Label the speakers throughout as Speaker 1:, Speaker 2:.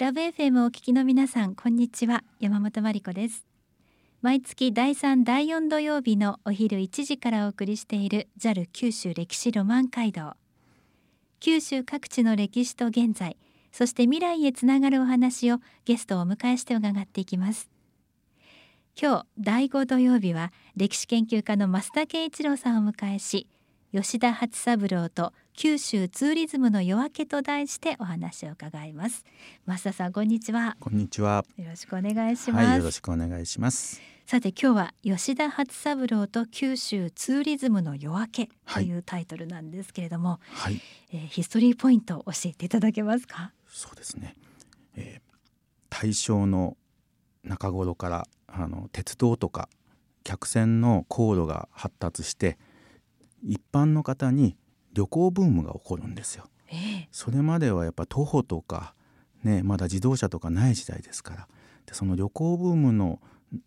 Speaker 1: ラブ FM をお聞きの皆さんこんにちは。山本真理子です。毎月第3第4土曜日のお昼1時からお送りしている JAL 九州歴史ロマン街道。九州各地の歴史と現在そして未来へつながるお話をゲストをお迎えして伺っていきます。今日第5土曜日は歴史研究家の増田健一郎さんをお迎えし吉田初三郎と九州ツーリズムの夜明けと題してお話を伺います。増田さんこんにちは。
Speaker 2: こんにちは。
Speaker 1: よろしくお願いします、
Speaker 2: はい、よろしくお願いします。
Speaker 1: さて今日は吉田初三郎と九州ツーリズムの夜明けというタイトルなんですけれども、
Speaker 2: はい、
Speaker 1: えー、ヒストリーポイントを教えていただけますか？
Speaker 2: そうですね、えー、大正の中頃からあの鉄道とか客船の航路が発達して一般の方に旅行ブームが起こるんですよ。
Speaker 1: えー、
Speaker 2: それまではやっぱ徒歩とか、ね、まだ自動車とかない時代ですから。でその旅行ブームの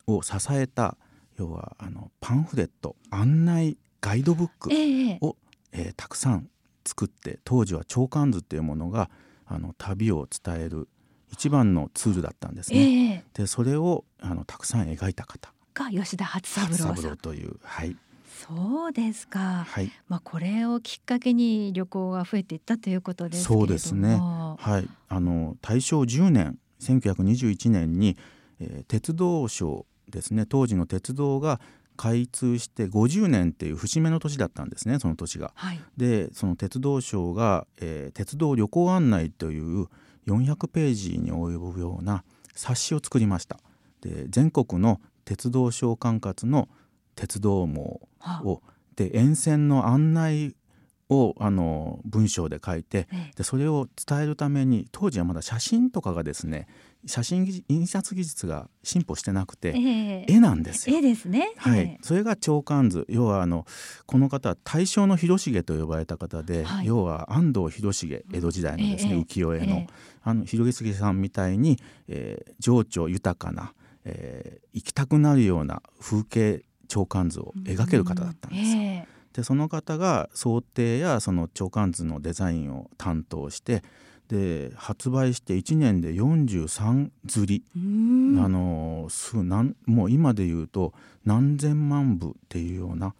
Speaker 2: を支えた要はあのパンフレット案内ガイドブックを、えー、え。ー、たくさん作って当時は長官図っていうものがあの旅を伝える一番のツールだったんですね。えー、でそれをあのたくさん描いた方。
Speaker 1: が吉田初三郎さん。
Speaker 2: という、はい、
Speaker 1: そうですか。
Speaker 2: はい。
Speaker 1: まあこれをきっかけに旅行が増えていったということですそうですね。は
Speaker 2: い。あの大正10年1921年に、えー、鉄道省ですね当時の鉄道が開通して50年っていう節目の年だったんですねその年が。
Speaker 1: はい、
Speaker 2: でその鉄道省が、えー、鉄道旅行案内という400ページに及ぶような冊子を作りました。で全国の鉄道省管轄の鉄道網をで沿線の案内をあの文章で書いてでそれを伝えるために当時はまだ写真とかがですね写真印刷技術が進歩してなくて、えー、絵なんですよ。
Speaker 1: 絵ですね、
Speaker 2: はい、それが長官図。要はあのこの方大正の広重と呼ばれた方で、はい、要は安藤広重江戸時代のですね、浮世絵の,、あの広重さんみたいに、えー、情緒豊かな、えー、行きたくなるような風景長官図を描ける方だったんですよ。えー、でその方が想定やその長官図のデザインを担当してで発売して1年で43釣り。あのすなんもう今で言うと何千万部っていうような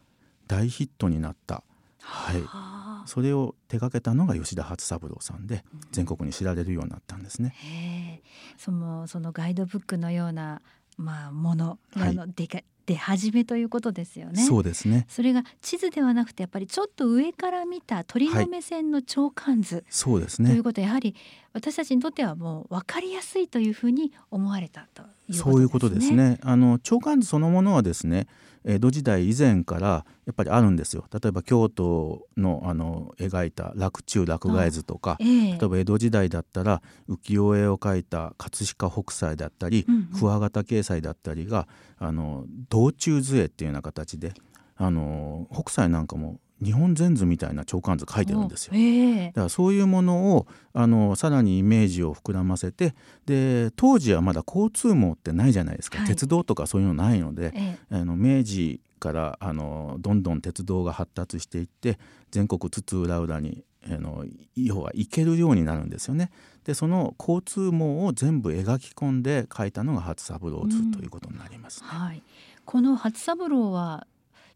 Speaker 2: 大ヒットになった、はい、それを手掛けたのが吉田初三郎さんで全国に知られるようになったんですね。
Speaker 1: そのそのガイドブックのようなまあもの、はい、あのでか出始めということですよね。
Speaker 2: そうですね。
Speaker 1: それが地図ではなくてやっぱりちょっと上から見た鳥の目線の長官図、はい、
Speaker 2: そうですね。
Speaker 1: ということはやはり私たちにとってはもう分かりやすいというふうに思われたということですね。
Speaker 2: そういうことですね。あの長官図そのものはですね、江戸時代以前からやっぱりあるんですよ。例えば京都のあの描いた洛中洛外図とか、えー、例えば江戸時代だったら浮世絵を描いた葛飾北斎だったり、うんうん、桑形掲載だったりがあの道中図絵っていうような形であの北斎なんかも日本全図みたいな長官図書いてるんですよ、えー、だからそういうものをあのさらにイメージを膨らませてで当時はまだ交通網ってないじゃないですか、はい、鉄道とかそういうのないので、えー、あの明治からあのどんどん鉄道が発達していって全国津々浦々にあの要は行けるようになるんですよね。でその交通網を全部描き込んで書いたのが初三郎図ということになります、ね。
Speaker 1: うん、はい、この初三郎は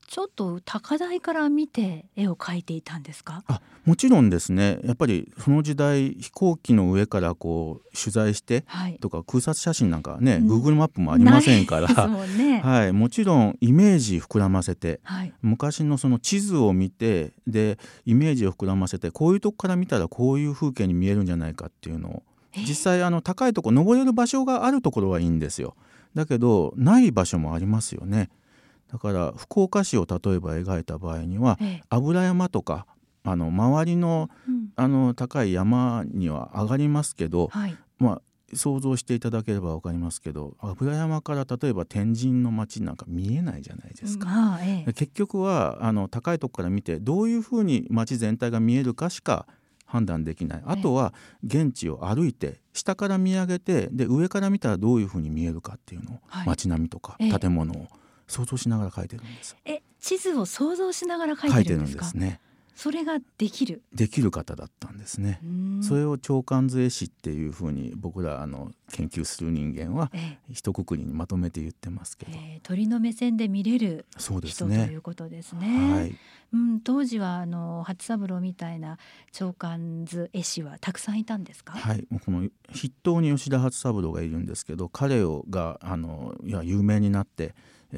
Speaker 1: ちょっと高台から見て絵を描いていたんですか？
Speaker 2: あもちろんですね。やっぱりその時代飛行機の上からこう取材して、はい、とか空撮写真なんかね、うん、Google マップもありませんから、
Speaker 1: ね、
Speaker 2: はい、もちろんイメージ膨らませて、はい、昔のその地図を見てでイメージを膨らませてこういうとこから見たらこういう風景に見えるんじゃないかっていうのを実際あの高いとこ登れる場所があるところはいいんですよ。だけどない場所もありますよね。だから福岡市を例えば描いた場合には、ええ、油山とかあの周りのうん、あの高い山には上がりますけど、はい、まあ想像していただければ分かりますけど油山から例えば天神の町なんか見えないじゃないですか。
Speaker 1: うんええ、
Speaker 2: 結局はあの高いとこから見てどういうふうに町全体が見えるかしか判断できない。あとは現地を歩いて下から見上げてで上から見たらどういうふうに見えるかっていうのを、はい、街並みとか建物を。想像しながら書いてるんです。
Speaker 1: え地図を想像しながら書いてるんです
Speaker 2: ね。
Speaker 1: それができる？
Speaker 2: できる方だったんですね。それを長官図絵師っていうふうに僕らあの研究する人間は一括りにまとめて言ってますけど、え
Speaker 1: ー、鳥の目線で見れる人ね、ということですね。はいうん、当時はあの初三郎みたいな長官図絵師はたくさんいたんですか？
Speaker 2: はい、もうこの筆頭に吉田初三郎がいるんですけど、彼をがあのいや有名になって。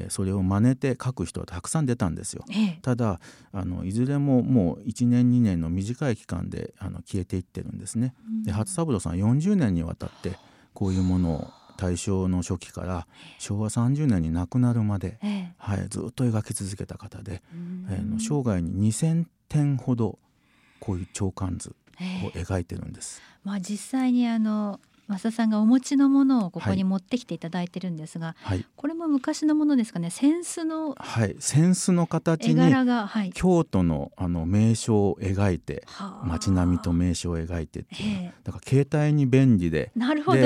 Speaker 2: それを真似て書く人はたくさん出たんですよ。ええ、ただあのいずれももう1年2年の短い期間であの消えていってるんですね。で初三郎さん40年にわたってこういうものを大正の初期から昭和30年に亡くなるまで、え、はい、ずっと描き続けた方で、えー、生涯に2,000点ほどこういう長官図を描いてるんです。
Speaker 1: まあ、実際にあの増田さんがお持ちのものをここに持ってきていただいてるんですが、はい、これも昔のものですかね？扇子の
Speaker 2: はい。扇子の形にはい、京都のあの名所を描いて街並みと名所を描いてっていう、だから携帯に便利で。
Speaker 1: なるほど。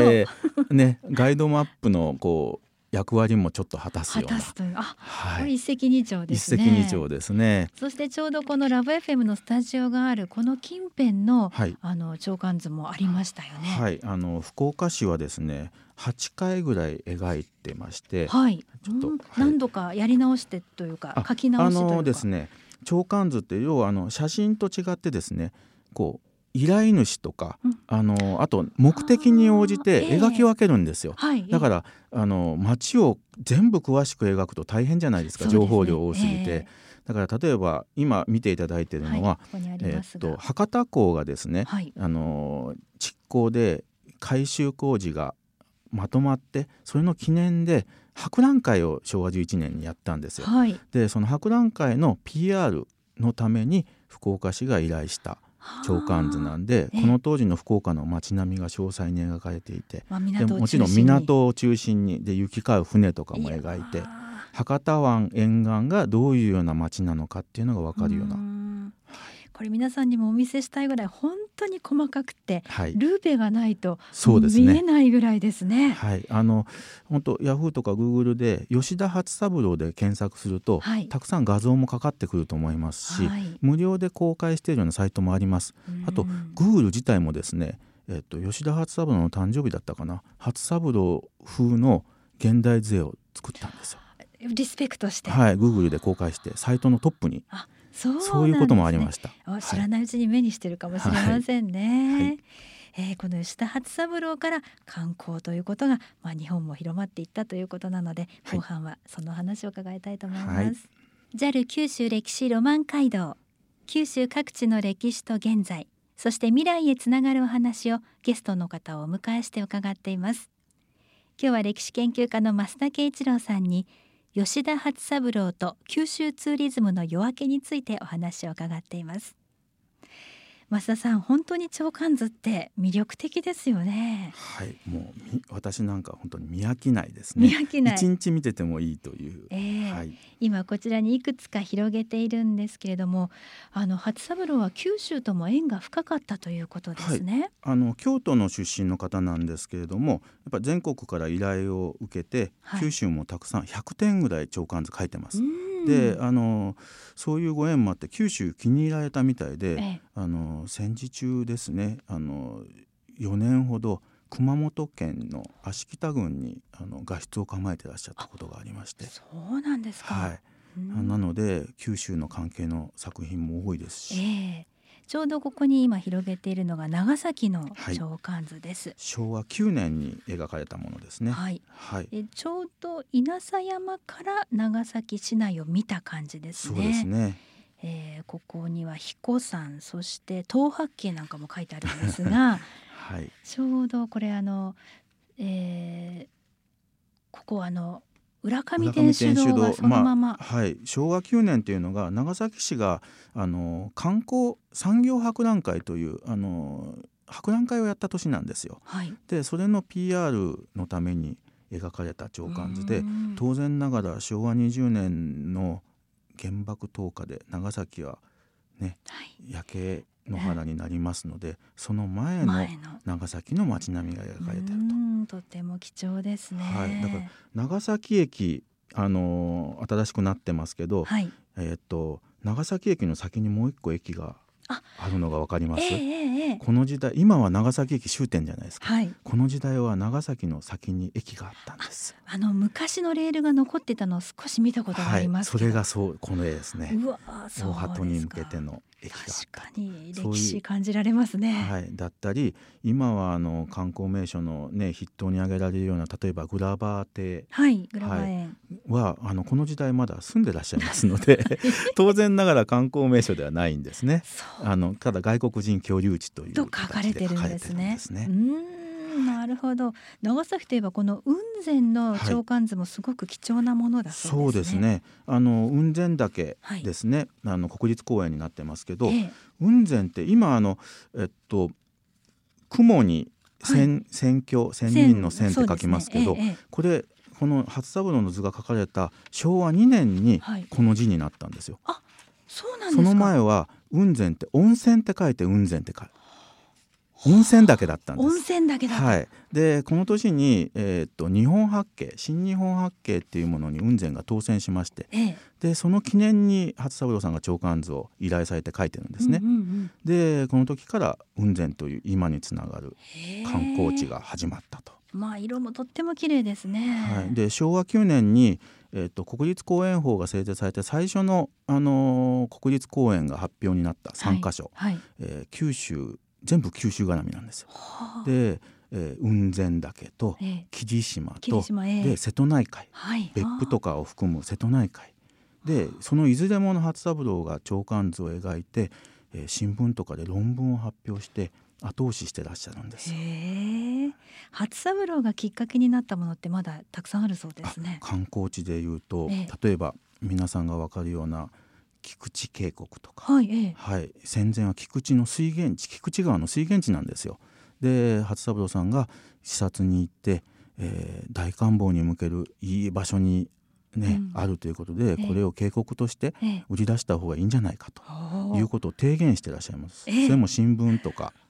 Speaker 2: ねガイドマップのこう役割もちょっと果たすような。
Speaker 1: というあ、はい、一石二鳥です
Speaker 2: ね。一石二鳥ですね。
Speaker 1: そしてちょうどこのラブ FM のスタジオがあるこの近辺の、はい、あの長官図もありましたよね。
Speaker 2: はい、あの福岡市はですね、8回ぐらい描いてまして、
Speaker 1: はい、ちょっと、はい、何度かやり直してというか書き直しというか。あの
Speaker 2: ですね、長官図って要はあの写真と違ってですね、こう依頼主とか、うん、あのあと目的に応じて描き分けるんですよ、えーはい、だからあの街を全部詳しく描くと大変じゃないですか、ね、情報量多すぎて。えー、だから例えば今見ていただいているのは、はい、えー、っと博多港がですね、はい、あの築港で改修工事がまとまってそれの記念で博覧会を昭和11年にやったんですよ。はい、でその博覧会の PR のために福岡市が依頼した長官図なんで、この当時の福岡の街並みが詳細に描かれていて、まあ、でもちろん港を中心にで行き交う船とかも描いて博多湾沿岸がどういうような街なのかっていうのが分かるような。
Speaker 1: これ皆さんにもお見せしたいぐらい本当に細かくて、はい、ルーペがないと見えないぐらいですね。
Speaker 2: はい、あの本当ヤフーとかグーグルで吉田初三郎で検索すると、はい、たくさん画像もかかってくると思いますし、はい、無料で公開しているようなサイトもあります。あとグーグル自体もですね、えっと吉田初三郎の誕生日だったかな、初三郎風の現代図絵を作ったんですよ。
Speaker 1: リスペクトして、
Speaker 2: はい、グーグルで公開してサイトのトップにそう、ね,、そういうこともありました。
Speaker 1: 知らないうちに目にしてるかもしれませんね、はい。はい、えー、この吉田初三郎から観光ということが、まあ、日本も広まっていったということなので、後半はその話を伺いたいと思います、はい、JAL 九州歴史ロマン街道。九州各地の歴史と現在そして未来へつながるお話をゲストの方をお迎えして伺っています。今日は歴史研究家の増田圭一郎さんに吉田初三郎と九州ツーリズムの夜明けについてお話を伺っています。増田さん本当に長官図って魅力的ですよね。
Speaker 2: はいもう私なんか本当に見飽きないですね。見飽きない。一日見ててもいいという、
Speaker 1: えー、はい、今こちらにいくつか広げているんですけれどもあの初三郎は九州とも縁が深かったということですね、はい、
Speaker 2: あの京都の出身の方なんですけれどもやっぱ全国から依頼を受けて、はい、九州もたくさん100点ぐらい長官図書いてます。であのそういうご縁もあって九州気に入られたみたいで、ええ、あの戦時中ですね。あの4年ほど熊本県の芦北郡にあの画室を構えてらっしゃったことがありまして。
Speaker 1: そうなんですか、
Speaker 2: はい、なので九州の関係の作品も多いですし、え
Speaker 1: ちょうどここに今広げているのが長崎の長官図です、はい、
Speaker 2: 昭和9年に描かれたものですね。
Speaker 1: はい、はい、えちょうど稲佐山から長崎市内を見た感じですね。
Speaker 2: そうですね。
Speaker 1: えー、ここには彦山そして東八景なんかも書いてあるんですが、はい、ちょうどこれあの、えー、ここあの浦上天主堂がそのまま、ま。
Speaker 2: あ、はい、昭和9年というのが長崎市があの観光産業博覧会というあの博覧会をやった年なんですよ。はい、でそれの PR のために描かれた長官図で当然ながら昭和20年の原爆投下で長崎はね、はい、焼け野原になりますので、その前の長崎の街並みが描かれている
Speaker 1: と。とても貴重ですね。
Speaker 2: はい、だから長崎駅あの新しくなってますけど、はい、えっ、と長崎駅の先にもう一個駅があるのがわかります、
Speaker 1: えええ
Speaker 2: この時代今は長崎駅終点じゃないですか、
Speaker 1: はい。
Speaker 2: この時代は長崎の先に駅があったんです。
Speaker 1: あの昔のレールが残ってたのを少し見たことがあ
Speaker 2: はい
Speaker 1: りますけど、
Speaker 2: それがそうこの絵ですね。
Speaker 1: うわそう
Speaker 2: 大鳩に向けて
Speaker 1: の
Speaker 2: の駅が
Speaker 1: 確かに歴史感じられますね。
Speaker 2: はい、だったり今はあの観光名所の、ね、筆頭に挙げられるような例えばグラバー邸。
Speaker 1: はい。グラバー園、
Speaker 2: はあのこの時代まだ住んでらっしゃいますので 当然ながら観光名所ではないんですね。
Speaker 1: そう。
Speaker 2: あのただ外国人居留地という
Speaker 1: と書かれてるん
Speaker 2: 形
Speaker 1: ですね。
Speaker 2: すね
Speaker 1: なるほど長崎といえばこの雲仙の長官図もすごく貴重なものだそ
Speaker 2: そうう
Speaker 1: でね。
Speaker 2: ですすね。あの雲仙岳
Speaker 1: はい
Speaker 2: ですね、あの国立公園になってますけど、
Speaker 1: ええ
Speaker 2: 雲仙って今あのえっと雲に千、千居千人の千って書きますけど、
Speaker 1: ねえええ
Speaker 2: これこの初三郎の図が書かれた昭和2年に
Speaker 1: はい
Speaker 2: この字になったんですよ。
Speaker 1: そうなんですか。
Speaker 2: その前は雲仙って温泉って書いて雲仙って書い温泉だけだったんで
Speaker 1: 温
Speaker 2: す。
Speaker 1: 泉だけだった。
Speaker 2: はい、でこの年に、えーっと日本八景新日本八景っていうものに雲仙が当選しまして
Speaker 1: ええ
Speaker 2: でその記念に初三郎さんが長官図を依頼されて書いてるんですね。
Speaker 1: うんうんうん
Speaker 2: でこの時から雲仙という今につながる観光地が始まったと。
Speaker 1: まあ色もとっても綺麗ですね。
Speaker 2: はい、で昭和9年に、えー、と国立公園法が制定されて最初の、あのー国立公園が発表になった3カ所、
Speaker 1: はい。
Speaker 2: えー九州全部九州絡みなんですよ。
Speaker 1: はあ。
Speaker 2: で、えー雲仙岳と
Speaker 1: ええ。
Speaker 2: 霧島
Speaker 1: 霧
Speaker 2: と
Speaker 1: 島ええ。
Speaker 2: で瀬戸内海。
Speaker 1: はい。
Speaker 2: 別府とかを含む瀬戸内海。でそのいずれもの初三郎が長官図を描いて、えー新聞とかで論文を発表して後押ししてらっしゃるんです。
Speaker 1: 初三郎がきっかけになったものってまだたくさんあるそうですね。
Speaker 2: 観光地でいうと、
Speaker 1: え
Speaker 2: 例えば皆さんが分かるような菊池渓谷とか、
Speaker 1: はい。ええ。
Speaker 2: はい、戦前は菊池の水源地菊池川の水源地なんですよ。で初三郎さんが視察に行って、えー大観望に向けるいい場所に、ね
Speaker 1: うん
Speaker 2: あるということで、
Speaker 1: ええ
Speaker 2: これを渓谷として
Speaker 1: ええ。
Speaker 2: 売り出した方がいいんじゃないかということを提言してらっしゃいます。
Speaker 1: ええ
Speaker 2: それも新聞とかで、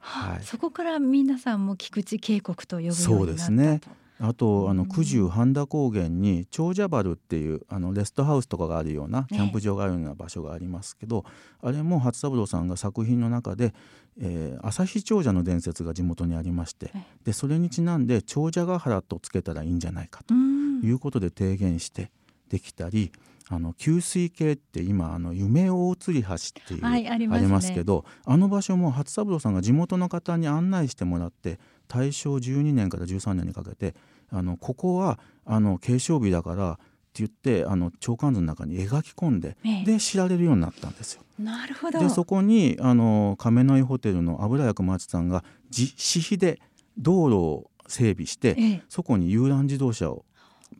Speaker 2: はい、
Speaker 1: そこから皆さんも菊池渓谷と呼ぶようになったと。
Speaker 2: そうですね。あとあ
Speaker 1: うん。
Speaker 2: の九十半田高原に長者原っていうあのレストハウスとかがあるような
Speaker 1: ええ。
Speaker 2: キャンプ場があるような場所がありますけど、あれも初三郎さんが作品の中で、えー、朝日長者の伝説が地元にありまして
Speaker 1: え。
Speaker 2: でそれにちなんで長者ヶ原とつけたらいいんじゃないかと
Speaker 1: うん。
Speaker 2: いうことで提言してできたり。あの給水系って今あの夢大吊橋っていう、
Speaker 1: はいありますね
Speaker 2: けどあの場所も初三郎さんが地元の方に案内してもらって大正12年から13年にかけてあのここはあの継承日だからって言ってあの長官図の中に描き込んで
Speaker 1: ええ
Speaker 2: で知られるようになったんですよ。
Speaker 1: なるほど。
Speaker 2: でそこにあの亀の井ホテルの油屋小松さんが自私費で道路を整備して、
Speaker 1: ええ。
Speaker 2: そこに遊覧自動車を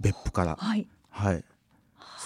Speaker 2: 別府から、
Speaker 1: はい。
Speaker 2: はい、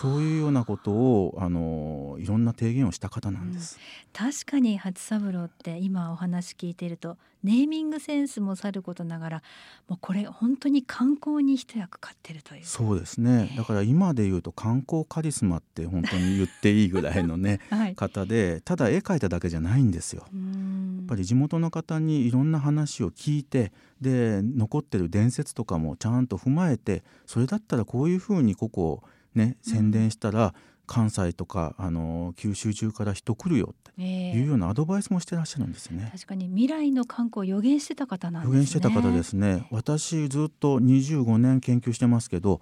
Speaker 2: そういうようなことをあのいろんな提言をした方なんです。
Speaker 1: 確かに初三郎って今お話聞いているとネーミングセンスもさることながらもうこれ本当に観光に一役買ってるという。
Speaker 2: そうですね。だから今で言うと観光カリスマって本当に言っていいぐらいのね
Speaker 1: はい。
Speaker 2: 方でただ絵描いただけじゃないんですよ。やっぱり地元の方にいろんな話を聞いてで残ってる伝説とかもちゃんと踏まえてそれだったらこういうふうにここをね宣伝したら関西とかあの九州中から人来るよって
Speaker 1: ええ。
Speaker 2: いうようなアドバイスもしてらっしゃるんですよね。
Speaker 1: 確かに未来の観光を予言してた方なんですね。
Speaker 2: 予言してた方ですね。私ずっと25年研究してますけど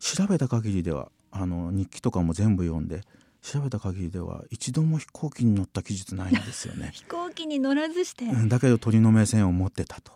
Speaker 2: 調べた限りではあの日記とかも全部読んで調べた限りでは一度も飛行機に乗った記述ないんですよね。
Speaker 1: 飛行機に乗らずして、
Speaker 2: うんだけど鳥の目線を持ってたと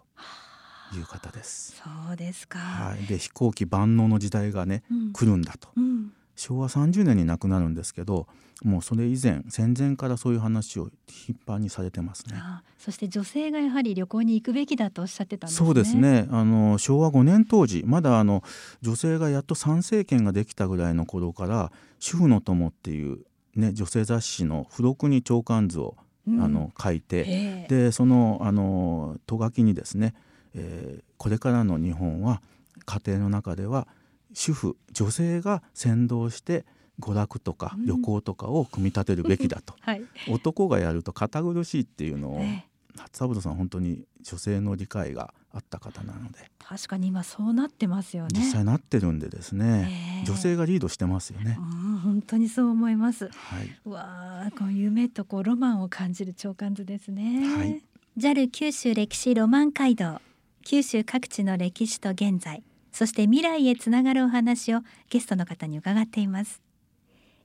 Speaker 2: いう方です。
Speaker 1: そうですか、
Speaker 2: はい、で飛行機万能の時代がね
Speaker 1: うん。
Speaker 2: 来るんだと。
Speaker 1: うん。
Speaker 2: 昭和30年に亡くなるんですけどもうそれ以前戦前からそういう話を頻繁にされてますね。
Speaker 1: あそして女性がやはり旅行に行くべきだとおっしゃってたんですね。
Speaker 2: そうですね。あの昭和5年当時まだあの女性がやっと参政権ができたぐらいの頃から「主婦の友」っていう、ね、女性雑誌の付録に長官図を、
Speaker 1: うん。
Speaker 2: あの書いて、
Speaker 1: ええ。
Speaker 2: でそのあのと書きにですね、えーこれからの日本は家庭の中では主婦女性が先導して娯楽とか
Speaker 1: うん。
Speaker 2: 旅行とかを組み立てるべきだと、
Speaker 1: はい、
Speaker 2: 男がやると堅苦しいっていうのを
Speaker 1: え
Speaker 2: 初三郎さん本当に女性の理解があった方なので。
Speaker 1: 確かに今そうなってますよね。
Speaker 2: 実際なってるんでですね、女性がリードしてますよね、
Speaker 1: うん、本当にそう思います、
Speaker 2: はい、
Speaker 1: わあこう夢とこうロマンを感じる長官図ですね、
Speaker 2: はい、
Speaker 1: JAL 九州歴史ロマン街道九州各地の歴史と現在そして未来へつながるお話をゲストの方に伺っています。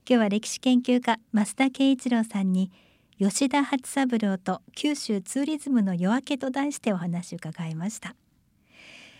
Speaker 1: 今日は歴史研究家増田圭一郎さんに吉田初三郎と九州ツーリズムの夜明けと題してお話を伺いました。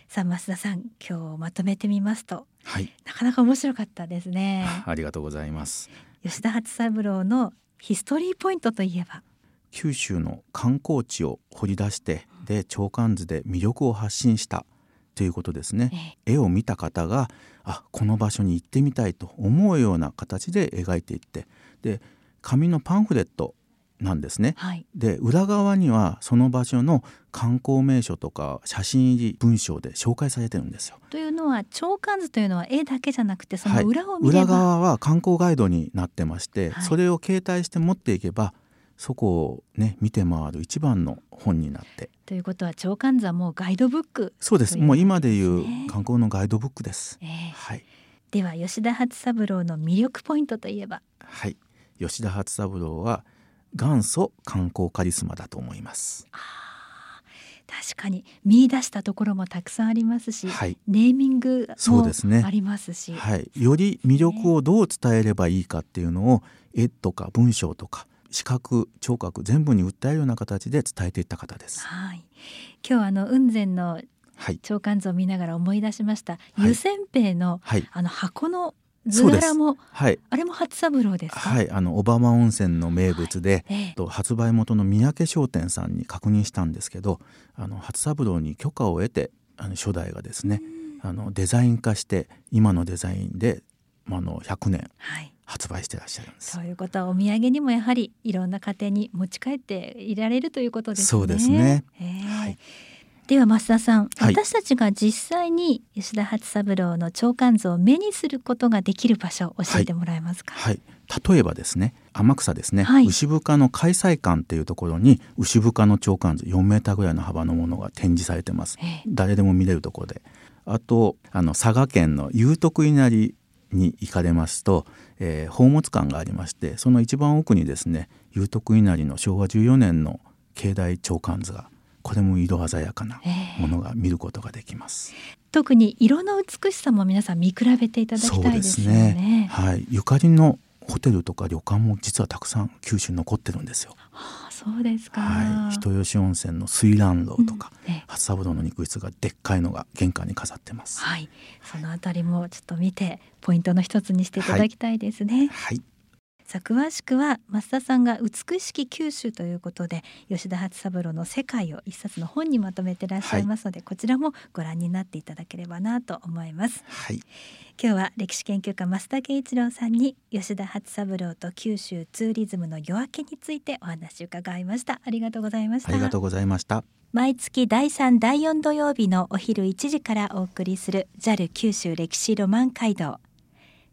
Speaker 1: さあ増田さん今日まとめてみますと、
Speaker 2: はい、
Speaker 1: なかなか面白かったですね。
Speaker 2: ありがとうございます。
Speaker 1: 吉田初三郎のヒストリーポイントといえば？
Speaker 2: 九州の観光地を掘り出してで長官図で魅力を発信したということですね、絵を見た方があこの場所に行ってみたいと思うような形で描いていってで紙のパンフレットなんですね、
Speaker 1: はい、
Speaker 2: で裏側にはその場所の観光名所とか写真入り文章で紹介されてるんですよ。
Speaker 1: というのは長官図というのは絵だけじゃなくてその裏を
Speaker 2: 見れば、はい、裏側は観光ガイドになってまして、はい、それを携帯して持っていけばそこをね見て回る一番の本になって。
Speaker 1: ということは長官座もガイドブック、
Speaker 2: そうです。もう今でいう観光のガイドブックです、
Speaker 1: えー、
Speaker 2: はい、
Speaker 1: では吉田初三郎の魅力ポイントといえば？
Speaker 2: はい。吉田初三郎は元祖観光カリスマだと思います。
Speaker 1: 確かに。見出したところもたくさんありますし、
Speaker 2: はい、
Speaker 1: ネーミングもありますし、
Speaker 2: ね、はい、より魅力をどう伝えればいいかっていうのを絵とか文章とか視覚聴覚全部に訴えるような形で伝えていった方です。
Speaker 1: はい、今日あの雲仙の長官図を見ながら思い出しました、はい、湯せんべいの、はい、あの箱の図柄も、はい、あれも初三郎です
Speaker 2: はい。あの小浜温泉の名物で、はい、と発売元の三宅商店さんに確認したんですけどあの初三郎に許可を得てあの初代がですねあのデザイン化して今のデザインで、まあの100年、はい発売してらっしゃるんです。
Speaker 1: そういうことはお土産にもやはりいろんな家庭に持ち帰っていられるということですね。
Speaker 2: そうですね。
Speaker 1: はい。では増田さん、はい、私たちが実際に吉田初三郎の長官像を目にすることができる場所を教えてもらえますか？
Speaker 2: はい、はい、例えばですね天草ですね、はい、牛深の開催館っていうところに牛深の長官図4メーターぐらいの幅のものが展示されてます。誰でも見れるところで。あとあの佐賀県の有徳稲荷に行かれますと、えー、宝物館がありましてその一番奥にですね有徳稲荷の昭和14年の境内長官図がこれも色鮮やかなものが見ることができます、
Speaker 1: えー、特に色の美しさも皆さん見比べていただきたいですよね、ね、
Speaker 2: はい。ゆかりのホテルとか旅館も実はたくさん九州に残ってるんですよ。
Speaker 1: はあ、そうですか。
Speaker 2: はい、人吉温泉の水蘭楼とか、うんね、初三郎の肉質がでっかいのが玄関に飾ってます。
Speaker 1: はい、そのあたりもちょっと見てポイントの一つにしていただきたいですね。
Speaker 2: はい、
Speaker 1: さあ詳しくは増田さんが美しき九州ということで吉田初三郎の世界を一冊の本にまとめてらっしゃいますので、はい、こちらもご覧になっていただければなと思います。
Speaker 2: はい。
Speaker 1: 今日は歴史研究家増田圭一郎さんに吉田初三郎と九州ツーリズムの夜明けについてお話を伺いました。ありがとうございました。
Speaker 2: ありがとうございました。
Speaker 1: 毎月第3第4土曜日のお昼1時からお送りする JAL 九州歴史ロマン街道。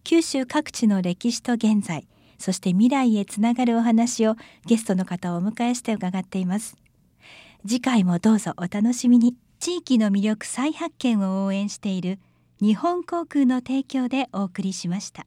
Speaker 1: 九州各地の歴史と現在そして未来へつながるお話をゲストの方をお迎えして伺っています。次回もどうぞお楽しみに。地域の魅力再発見を応援している日本航空の提供でお送りしました。